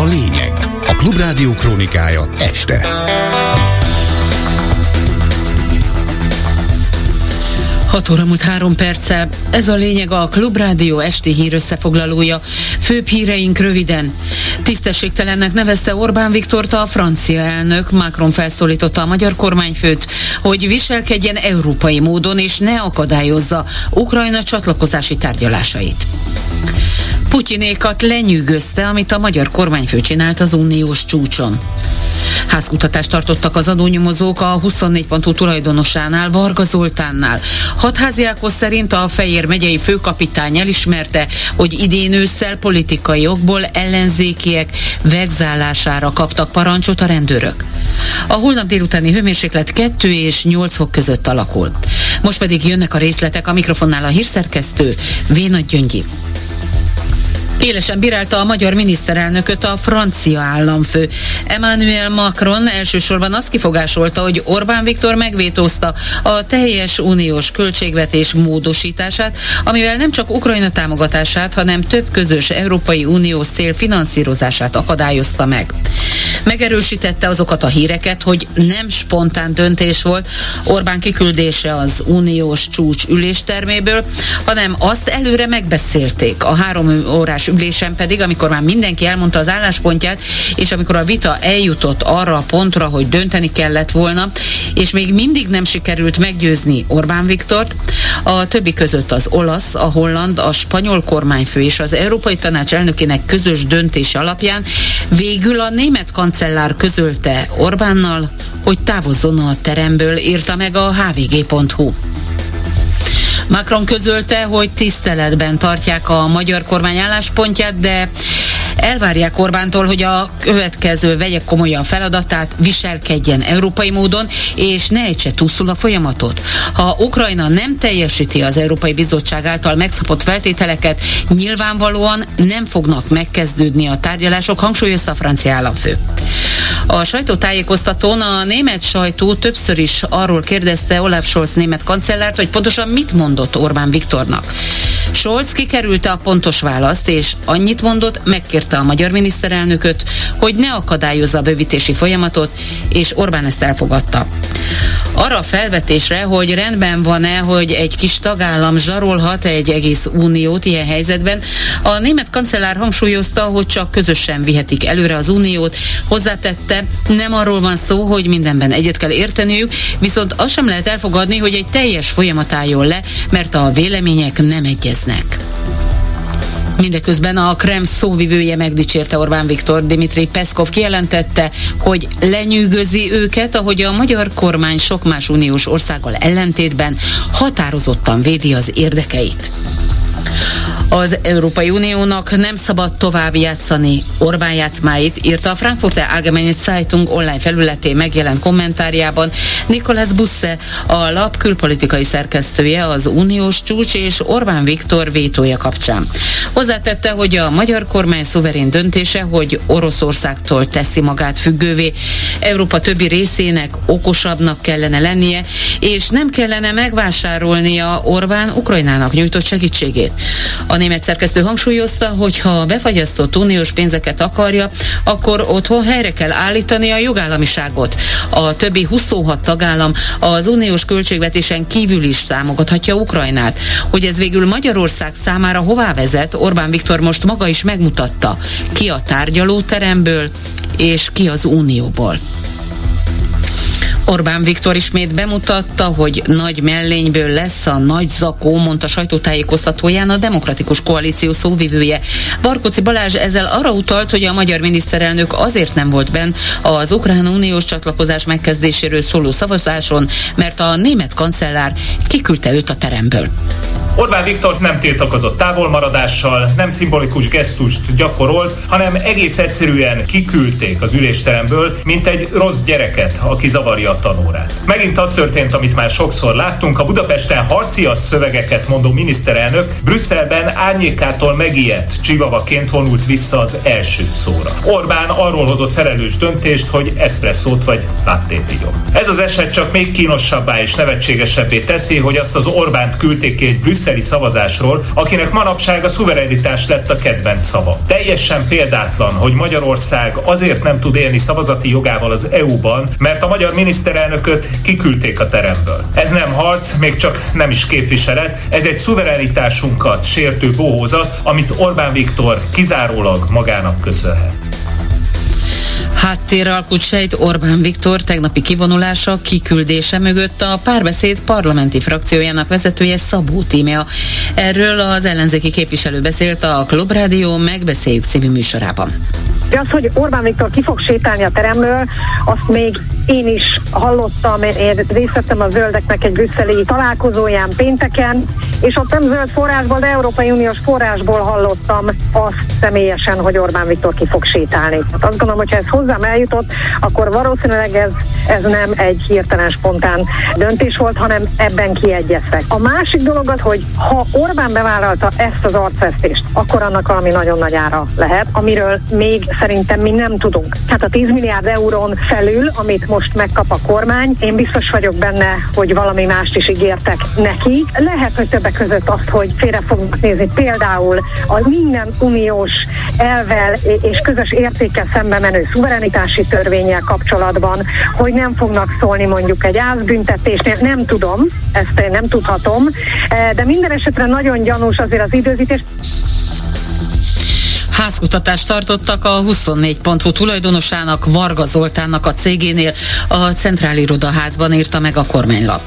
a lényeg. A Klubrádió krónikája este. 6 óra múlt három perccel. Ez a lényeg a Klubrádió esti hír összefoglalója. Főbb híreink röviden. Tisztességtelennek nevezte Orbán Viktort a francia elnök. Macron felszólította a magyar kormányfőt, hogy viselkedjen európai módon és ne akadályozza Ukrajna csatlakozási tárgyalásait. Putyinékat lenyűgözte, amit a magyar kormányfő csinált az uniós csúcson. Házkutatást tartottak az adónyomozók a 24.hu tulajdonosánál, Varga Zoltánnál. Hatházi Ákos szerint a Fejér megyei főkapitány elismerte, hogy idén ősszel politikai okból ellenzékiek vegzálására kaptak parancsot a rendőrök. A holnap délutáni hőmérséklet 2 és 8 fok között alakul. Most pedig jönnek a részletek a mikrofonnál a hírszerkesztő Véna Gyöngyi. Élesen bírálta a magyar miniszterelnököt a francia államfő. Emmanuel Macron elsősorban azt kifogásolta, hogy Orbán Viktor megvétózta a teljes uniós költségvetés módosítását, amivel nem csak Ukrajna támogatását, hanem több közös Európai Uniós cél finanszírozását akadályozta meg. Megerősítette azokat a híreket, hogy nem spontán döntés volt Orbán kiküldése az uniós csúcs ülésterméből, hanem azt előre megbeszélték. A három órás ülésen pedig, amikor már mindenki elmondta az álláspontját, és amikor a vita eljutott arra a pontra, hogy dönteni kellett volna, és még mindig nem sikerült meggyőzni Orbán Viktort, a többi között az olasz, a holland, a spanyol kormányfő és az Európai Tanács elnökének közös döntése alapján végül a német kancellár közölte Orbánnal, hogy távozzon a teremből, írta meg a hvg.hu. Macron közölte, hogy tiszteletben tartják a magyar kormány álláspontját, de elvárják Orbántól, hogy a következő vegye komolyan feladatát, viselkedjen európai módon, és ne ejtse túlszul a folyamatot. Ha Ukrajna nem teljesíti az Európai Bizottság által megszabott feltételeket, nyilvánvalóan nem fognak megkezdődni a tárgyalások, hangsúlyozta a francia államfő. A sajtótájékoztatón a német sajtó többször is arról kérdezte Olaf Scholz német kancellárt, hogy pontosan mit mondott Orbán Viktornak. Scholz kikerülte a pontos választ, és annyit mondott, megkérte a magyar miniszterelnököt, hogy ne akadályozza a bővítési folyamatot, és Orbán ezt elfogadta. Arra a felvetésre, hogy rendben van-e, hogy egy kis tagállam zsarolhat egy egész uniót ilyen helyzetben, a német kancellár hangsúlyozta, hogy csak közösen vihetik előre az uniót, hozzátette, nem arról van szó, hogy mindenben egyet kell érteniük, viszont azt sem lehet elfogadni, hogy egy teljes folyamat álljon le, mert a vélemények nem egyeznek. Mindeközben a Krem szóvivője megdicsérte Orbán Viktor, Dimitri Peszkov kijelentette, hogy lenyűgözi őket, ahogy a magyar kormány sok más uniós országgal ellentétben határozottan védi az érdekeit. Az Európai Uniónak nem szabad tovább játszani Orbán játszmáit, írta a Frankfurter Allgemeine Zeitung online felületén megjelent kommentárjában Nikolas Busse, a lap külpolitikai szerkesztője az uniós csúcs és Orbán Viktor vétója kapcsán. Hozzátette, hogy a magyar kormány szuverén döntése, hogy Oroszországtól teszi magát függővé, Európa többi részének okosabbnak kellene lennie, és nem kellene megvásárolnia Orbán Ukrajnának nyújtott segítségét. A német szerkesztő hangsúlyozta, hogy ha a befagyasztott uniós pénzeket akarja, akkor otthon helyre kell állítani a jogállamiságot. A többi 26 tagállam az uniós költségvetésen kívül is támogathatja Ukrajnát. Hogy ez végül Magyarország számára hová vezet, Orbán Viktor most maga is megmutatta. Ki a tárgyalóteremből, és ki az unióból. Orbán Viktor ismét bemutatta, hogy nagy mellényből lesz a nagy zakó, mondta sajtótájékoztatóján a Demokratikus Koalíció szóvivője. Barkoci Balázs ezzel arra utalt, hogy a magyar miniszterelnök azért nem volt benn az Ukrán Uniós csatlakozás megkezdéséről szóló szavazáson, mert a német kancellár kiküldte őt a teremből. Orbán Viktor nem tiltakozott távolmaradással, nem szimbolikus gesztust gyakorolt, hanem egész egyszerűen kiküldték az ülésteremből, mint egy rossz gyereket, aki zavarja a tanórát. Megint az történt, amit már sokszor láttunk, a Budapesten harcias szövegeket mondó miniszterelnök Brüsszelben árnyékától megijedt csivavaként vonult vissza az első szóra. Orbán arról hozott felelős döntést, hogy eszpresszót vagy lattét igyon. Ez az eset csak még kínosabbá és nevetségesebbé teszi, hogy azt az Orbánt küldték ki egy Brüsszel brüsszeli szavazásról, akinek manapság a szuverenitás lett a kedvenc szava. Teljesen példátlan, hogy Magyarország azért nem tud élni szavazati jogával az EU-ban, mert a magyar miniszterelnököt kiküldték a teremből. Ez nem harc, még csak nem is képviselet, ez egy szuverenitásunkat sértő bohózat, amit Orbán Viktor kizárólag magának köszönhet. Háttéralkut sejt Orbán Viktor tegnapi kivonulása, kiküldése mögött a párbeszéd parlamenti frakciójának vezetője Szabó Tímea. Erről az ellenzéki képviselő beszélt a Klubrádió Megbeszéljük című műsorában. De az, hogy Orbán Viktor ki fog sétálni a teremből, azt még én is hallottam, én részt vettem a zöldeknek egy brüsszeli találkozóján pénteken, és ott nem zöld forrásból, de Európai Uniós forrásból hallottam azt személyesen, hogy Orbán Viktor ki fog sétálni. Hát azt gondolom, hogy ha ez hozzám eljutott, akkor valószínűleg ez, ez nem egy hirtelen spontán döntés volt, hanem ebben kiegyeztek. A másik dolog az, hogy ha Orbán bevállalta ezt az arcvesztést, akkor annak valami nagyon nagy ára lehet, amiről még szerintem mi nem tudunk. Hát a 10 milliárd eurón felül, amit most megkap a kormány, én biztos vagyok benne, hogy valami mást is ígértek neki. Lehet, hogy többek között azt, hogy félre fognak nézni például a minden uniós elvel és közös értékkel szembe menő szuverenitási törvényel kapcsolatban, hogy nem fognak szólni mondjuk egy ázbüntetésnél, nem tudom, ezt én nem tudhatom, de minden esetre nagyon gyanús azért az időzítés. Házkutatást tartottak a 24.hu tulajdonosának, Varga Zoltánnak a cégénél, a Centrálirodaházban írta meg a kormánylap.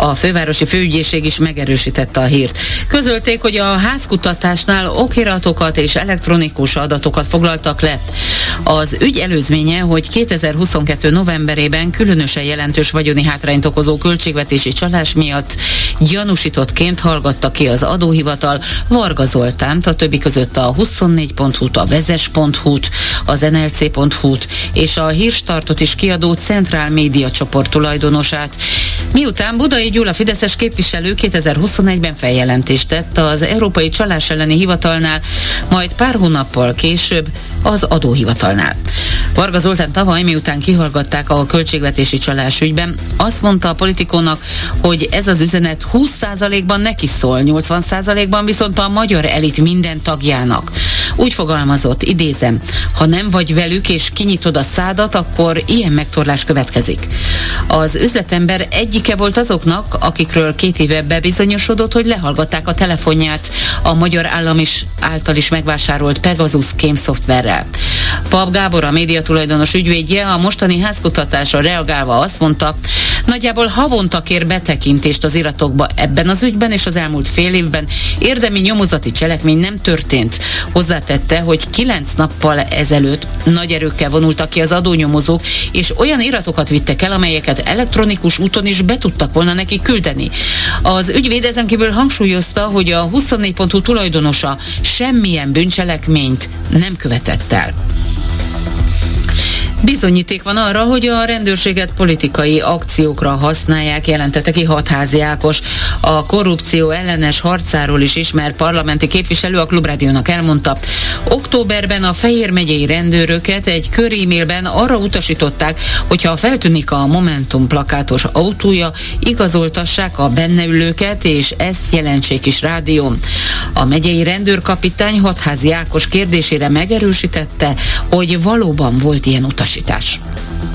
A fővárosi főügyészség is megerősítette a hírt. Közölték, hogy a házkutatásnál okiratokat és elektronikus adatokat foglaltak le. Az ügy előzménye, hogy 2022. novemberében különösen jelentős vagyoni hátrányt okozó költségvetési csalás miatt gyanúsítottként hallgatta ki az adóhivatal Varga Zoltánt, a többi között a 24.hu-t, a vezes.hu-t, az nlc.hu-t és a hírstartot is kiadó Centrál Média csoport tulajdonosát. Miután Budai Gyula Fideszes képviselő 2021-ben feljelentést tett az Európai Csalás elleni hivatalnál, majd pár hónappal később az adóhivatalnál. Varga Zoltán tavaly, miután kihallgatták a költségvetési csalás ügyben, azt mondta a politikónak, hogy ez az üzenet 20%-ban neki szól, 80%-ban viszont a magyar elit minden tagjának. Úgy fogalmazott, idézem, ha nem vagy velük és kinyitod a szádat, akkor ilyen megtorlás következik. Az üzletember egyike volt azoknak, akikről két éve bebizonyosodott, hogy lehallgatták a telefonját a magyar állam is által is megvásárolt Pegasus kém szoftverrel. Pap Gábor, a média tulajdonos ügyvédje a mostani házkutatásra reagálva azt mondta, nagyjából havonta kér betekintést az iratokba ebben az ügyben, és az elmúlt fél évben érdemi nyomozati cselekmény nem történt. Hozzátette, hogy kilenc nappal ezelőtt nagy erőkkel vonultak ki az adónyomozók, és olyan iratokat vittek el, amelyeket elektronikus úton is be tudtak volna neki küldeni. Az ügyvéd ezen kívül hangsúlyozta, hogy a 24.hu tulajdonosa semmilyen bűncselekményt nem követett el. Bizonyíték van arra, hogy a rendőrséget politikai akciókra használják, jelentette ki Hatházi Ákos. A korrupció ellenes harcáról is ismert parlamenti képviselő a Klubrádiónak elmondta. Októberben a Fehér megyei rendőröket egy körímélben arra utasították, hogyha feltűnik a Momentum plakátos autója, igazoltassák a benne ülőket, és ezt jelentsék is rádión. A megyei rendőrkapitány Hatházi Ákos kérdésére megerősítette, hogy valóban volt ilyen utasítás utasítás.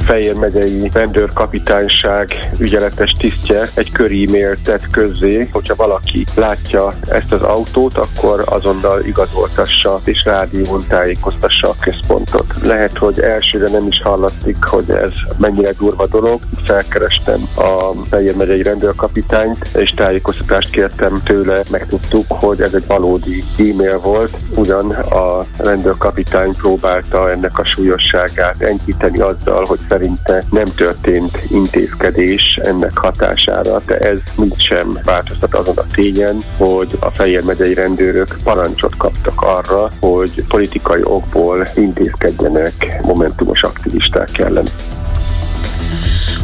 Fejér megyei rendőrkapitányság ügyeletes tisztje egy köri e-mailt tett közzé, hogyha valaki látja ezt az autót, akkor azonnal igazoltassa és rádión tájékoztassa a központot. Lehet, hogy elsőre nem is hallattik, hogy ez mennyire durva dolog. Felkerestem a Fejér megyei rendőrkapitányt, és tájékoztatást kértem tőle, megtudtuk, hogy ez egy valódi e-mail volt, ugyan a rendőrkapitány próbálta ennek a súlyosságát enyhíteni azzal, hogy szerinte nem történt intézkedés ennek hatására, de ez mind sem változtat azon a tényen, hogy a Fejér megyei rendőrök parancsot kaptak arra, hogy politikai okból intézkedjenek momentumos aktivisták ellen.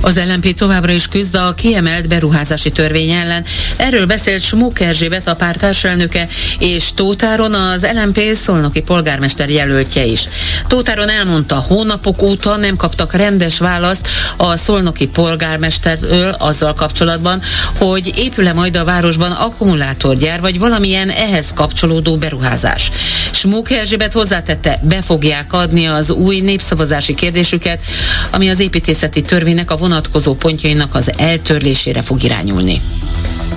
Az LNP továbbra is küzd a kiemelt beruházási törvény ellen. Erről beszélt Smuk Erzsébet, a párt társelnöke, és Tótáron az LNP szolnoki polgármester jelöltje is. Tótáron elmondta, hónapok óta nem kaptak rendes választ a szolnoki polgármesterről azzal kapcsolatban, hogy épül-e majd a városban akkumulátorgyár, vagy valamilyen ehhez kapcsolódó beruházás. Smuk Erzsébet hozzátette, be fogják adni az új népszavazási kérdésüket, ami az építészeti törvénynek a vonatkozó pontjainak az eltörlésére fog irányulni.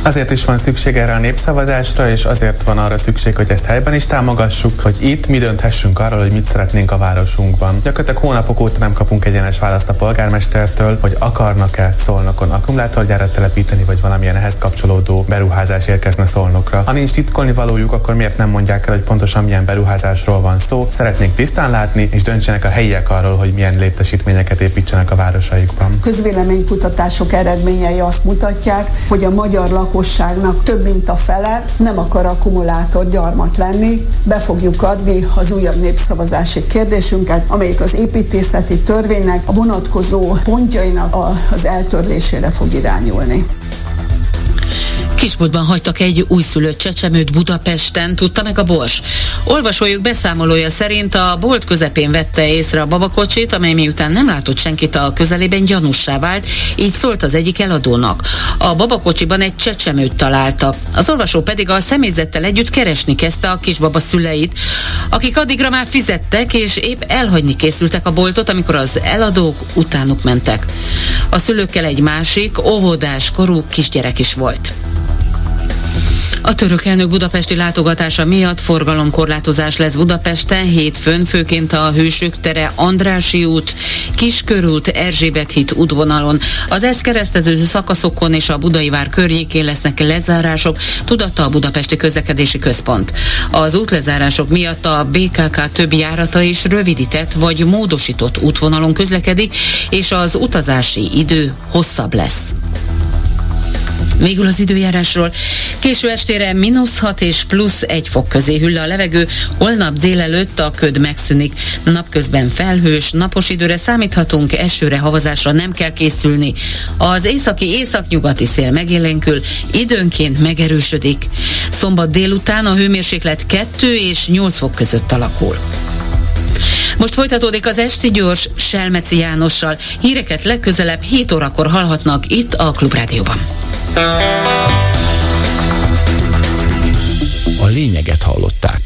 Azért is van szükség erre a népszavazásra, és azért van arra szükség, hogy ezt helyben is támogassuk, hogy itt mi dönthessünk arról, hogy mit szeretnénk a városunkban. Gyakorlatilag hónapok óta nem kapunk egyenes választ a polgármestertől, hogy akarnak-e szolnokon akkumulátorgyárat telepíteni, vagy valamilyen ehhez kapcsolódó beruházás érkezne szolnokra. Ha nincs titkolni valójuk, akkor miért nem mondják el, hogy pontosan milyen beruházásról van szó? Szeretnénk tisztán látni, és döntsenek a helyiek arról, hogy milyen létesítményeket építsenek a városaikban. Közvéleménykutatások eredményei azt mutatják, hogy a magyar lakosságnak több mint a fele nem akar akkumulátorgyarmat lenni. Be fogjuk adni az újabb népszavazási kérdésünket, amelyik az építészeti törvénynek a vonatkozó pontjainak az eltörlésére fog irányulni. Kisboltban hagytak egy újszülött csecsemőt Budapesten, tudta meg a Bors. Olvasójuk beszámolója szerint a bolt közepén vette észre a babakocsit, amely miután nem látott senkit a közelében gyanussá vált, így szólt az egyik eladónak. A babakocsiban egy csecsemőt találtak. Az olvasó pedig a személyzettel együtt keresni kezdte a kisbaba szüleit, akik addigra már fizettek, és épp elhagyni készültek a boltot, amikor az eladók utánuk mentek. A szülőkkel egy másik, óvodás korú kisgyerek is volt. A török elnök budapesti látogatása miatt forgalomkorlátozás lesz Budapesten hétfőn, főként a Hősök tere Andrási út, Kiskörút, Erzsébet híd útvonalon. Az ezt keresztező szakaszokon és a Budai vár környékén lesznek lezárások, tudatta a Budapesti Közlekedési Központ. Az útlezárások miatt a BKK több járata is rövidített vagy módosított útvonalon közlekedik, és az utazási idő hosszabb lesz. Végül az időjárásról. Késő estére mínusz 6 és plusz 1 fok közé hüll a levegő, holnap délelőtt a köd megszűnik. Napközben felhős, napos időre számíthatunk, esőre, havazásra nem kell készülni. Az északi északnyugati szél megélénkül, időnként megerősödik. Szombat délután a hőmérséklet 2 és 8 fok között alakul. Most folytatódik az Esti Gyors Selmeci Jánossal. Híreket legközelebb 7 órakor hallhatnak itt a Klubrádióban. A lényeget hallották.